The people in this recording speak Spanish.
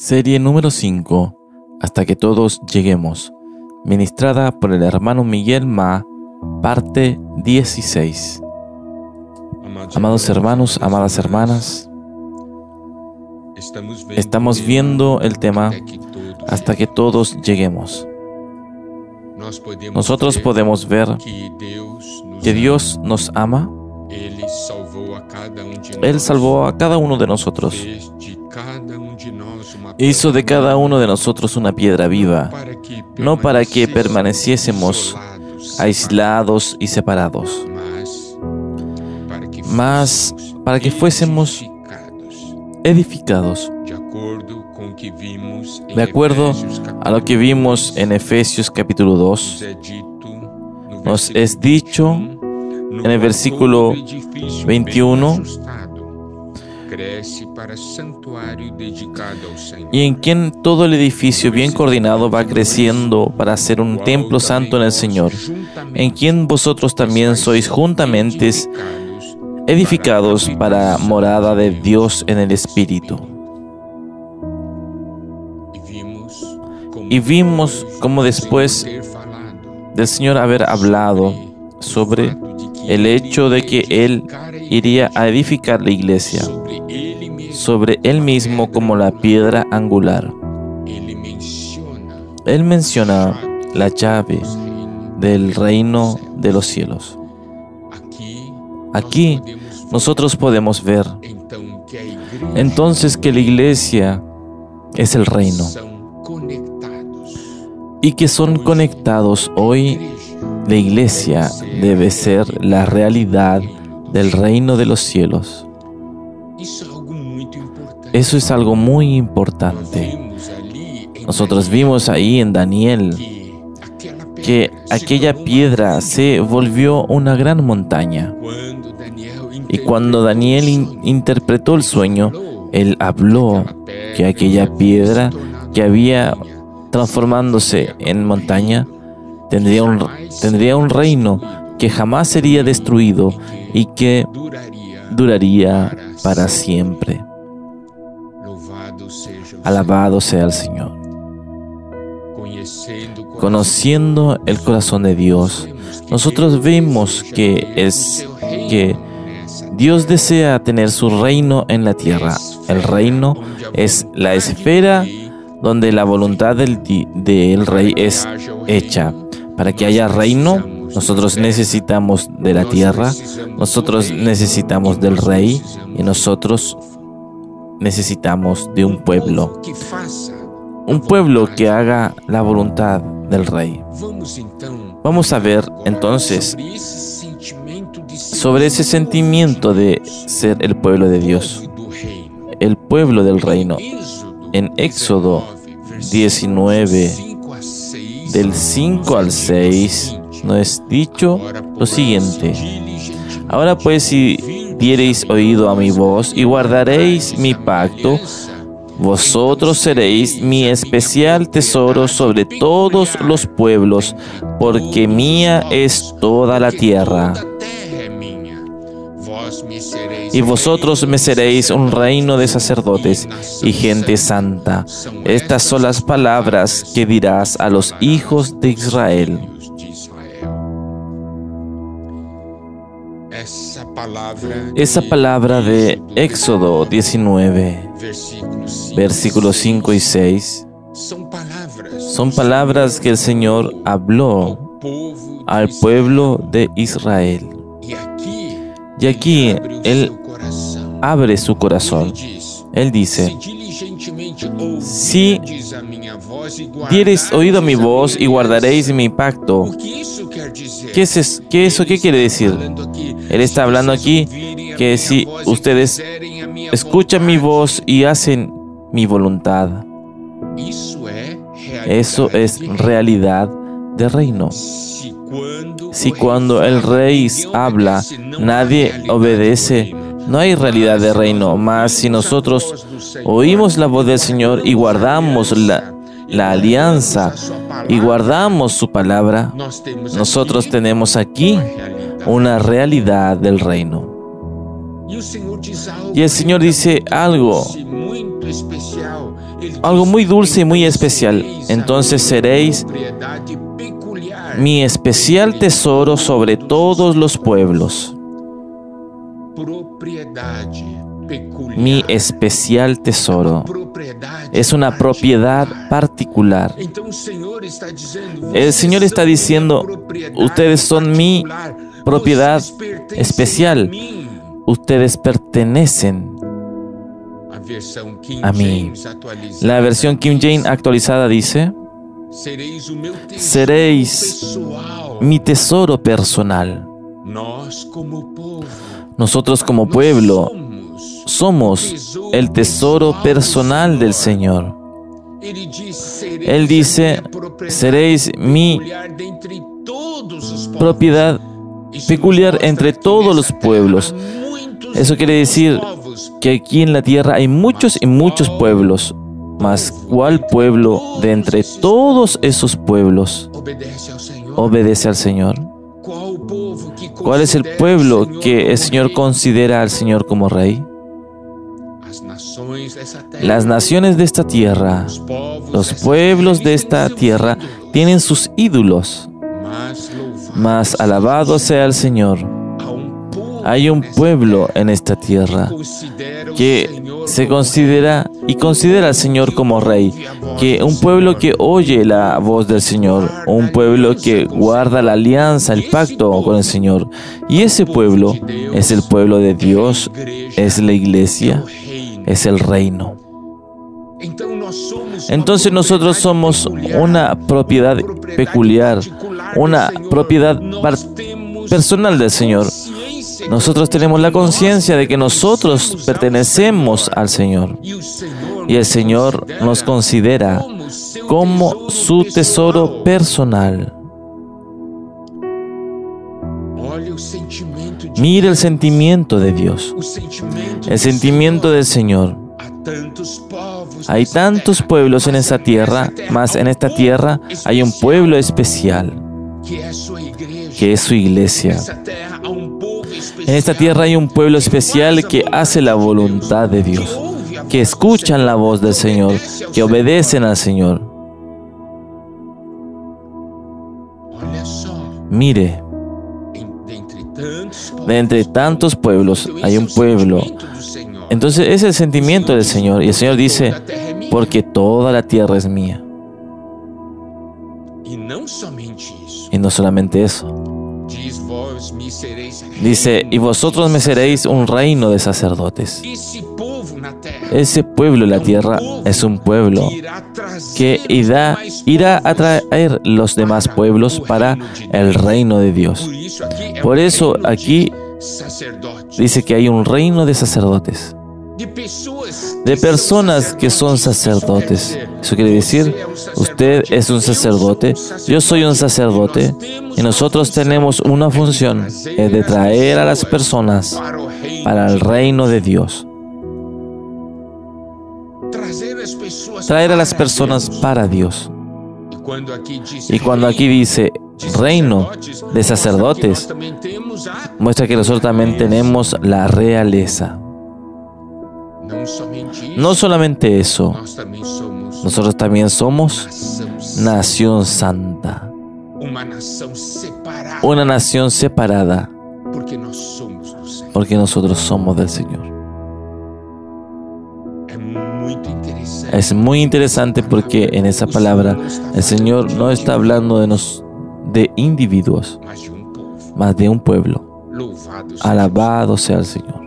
Serie número 5, Hasta que todos lleguemos, ministrada por el hermano Miguel Ma, parte 16. Amados hermanos, amadas hermanas, estamos viendo el tema hasta que todos lleguemos. Nosotros podemos ver que Dios nos ama. Él salvó a cada uno de nosotros. Hizo de cada uno de nosotros una piedra viva, no para que permaneciésemos aislados y separados, mas para que fuésemos edificados. De acuerdo a lo que vimos en Efesios capítulo 2, nos es dicho en el versículo 21, y en quien todo el edificio bien coordinado va creciendo para ser un templo santo en el Señor, en quien vosotros también sois juntamente edificados para morada de Dios en el Espíritu. Y vimos como después del Señor haber hablado sobre el hecho de que Él iría a edificar la iglesia sobre Él mismo como la piedra angular. Él menciona la llave del reino de los cielos. Aquí nosotros podemos ver entonces que la iglesia es el reino y que son conectados hoy. La iglesia debe ser la realidad del reino de los cielos. Eso es algo muy importante. Nosotros vimos ahí en Daniel que aquella piedra se volvió una gran montaña. Y cuando Daniel interpretó el sueño, él habló que aquella piedra que había transformándose en montaña tendría un, tendría un reino que jamás sería destruido y que duraría para siempre. Alabado sea el Señor. Conociendo el corazón de Dios, nosotros vemos que es que Dios desea tener su reino en la tierra. El reino es la esfera donde la voluntad del, del rey es hecha. Para que haya reino, nosotros necesitamos de la tierra, nosotros necesitamos del rey y nosotros necesitamos de un pueblo. Un pueblo que haga la voluntad del rey. Vamos a ver entonces sobre ese sentimiento de ser el pueblo de Dios, el pueblo del reino. En Éxodo 19, del 5 al 6, nos es dicho lo siguiente. Ahora pues si diereis oído a mi voz y guardaréis mi pacto, vosotros seréis mi especial tesoro sobre todos los pueblos, porque mía es toda la tierra. Y vosotros me seréis un reino de sacerdotes y gente santa. Estas son las palabras que dirás a los hijos de Israel. Esa palabra de Éxodo 19, versículos 5 y 6, son palabras que el Señor habló al pueblo de Israel. Y aquí Él abre su corazón. Él dice, si diereis oído a mi voz y guardaréis mi pacto, ¿qué es eso? ¿Qué, eso, ¿Qué quiere decir? Él está hablando aquí que si ustedes escuchan mi voz y hacen mi voluntad, eso es realidad de reino. Si cuando el rey habla, nadie obedece, no hay realidad de reino, mas si nosotros oímos la voz del Señor y guardamos la, la alianza y guardamos su palabra, nosotros tenemos aquí una realidad del reino. Y el Señor dice algo algo muy dulce y muy especial. Entonces seréis mi especial tesoro sobre todos los pueblos. Mi especial tesoro es una propiedad particular. El Señor está diciendo, ustedes son mi propiedad especial. Ustedes pertenecen a mí. La versión King James actualizada dice, seréis mi tesoro personal. Nosotros como pueblo somos el tesoro personal del Señor. Él dice, seréis mi propiedad peculiar entre todos los pueblos. Eso quiere decir que aquí en la tierra hay muchos y muchos pueblos. Mas ¿cuál pueblo de entre todos esos pueblos obedece al Señor? ¿Cuál es el pueblo que el Señor considera al Señor como rey? Las naciones de esta tierra, los pueblos de esta tierra tienen sus ídolos. Mas alabado sea el Señor. Hay un pueblo en esta tierra que se considera y considera al Señor como rey, que un pueblo que oye la voz del Señor, un pueblo que guarda la alianza, el pacto con el Señor. Y ese pueblo es el pueblo de Dios, es la iglesia, es el reino. Entonces nosotros somos una propiedad peculiar, una propiedad personal del Señor. Nosotros tenemos la conciencia de que nosotros pertenecemos al Señor. Y el Señor nos considera como su tesoro personal. Mire el sentimiento de Dios, el sentimiento del Señor. Hay tantos pueblos en esa tierra, mas en esta tierra hay un pueblo especial, que es su iglesia. En esta tierra hay un pueblo especial que hace la voluntad de Dios, que escuchan la voz del Señor, que obedecen al Señor. Mire, de entre tantos pueblos hay un pueblo. Entonces es el sentimiento del Señor. Y el Señor dice, porque toda la tierra es mía. Y no solamente eso. Dice, y vosotros me seréis un reino de sacerdotes. Ese pueblo en la tierra es un pueblo que irá, irá a traer los demás pueblos para el reino de Dios. Por eso aquí dice que hay un reino de sacerdotes de personas que son sacerdotes. Eso quiere decir, usted es un sacerdote, yo soy un sacerdote y nosotros tenemos una función, es de traer a las personas para el reino de Dios. Traer a las personas para Dios. Y cuando aquí dice reino de sacerdotes, muestra que nosotros también tenemos la realeza. No solamente eso, nosotros también somos nación santa, una nación separada, porque nosotros somos del Señor. Es muy interesante porque en esa palabra el Señor no está hablando de, nos, de individuos, más de un pueblo. Alabado sea el Señor.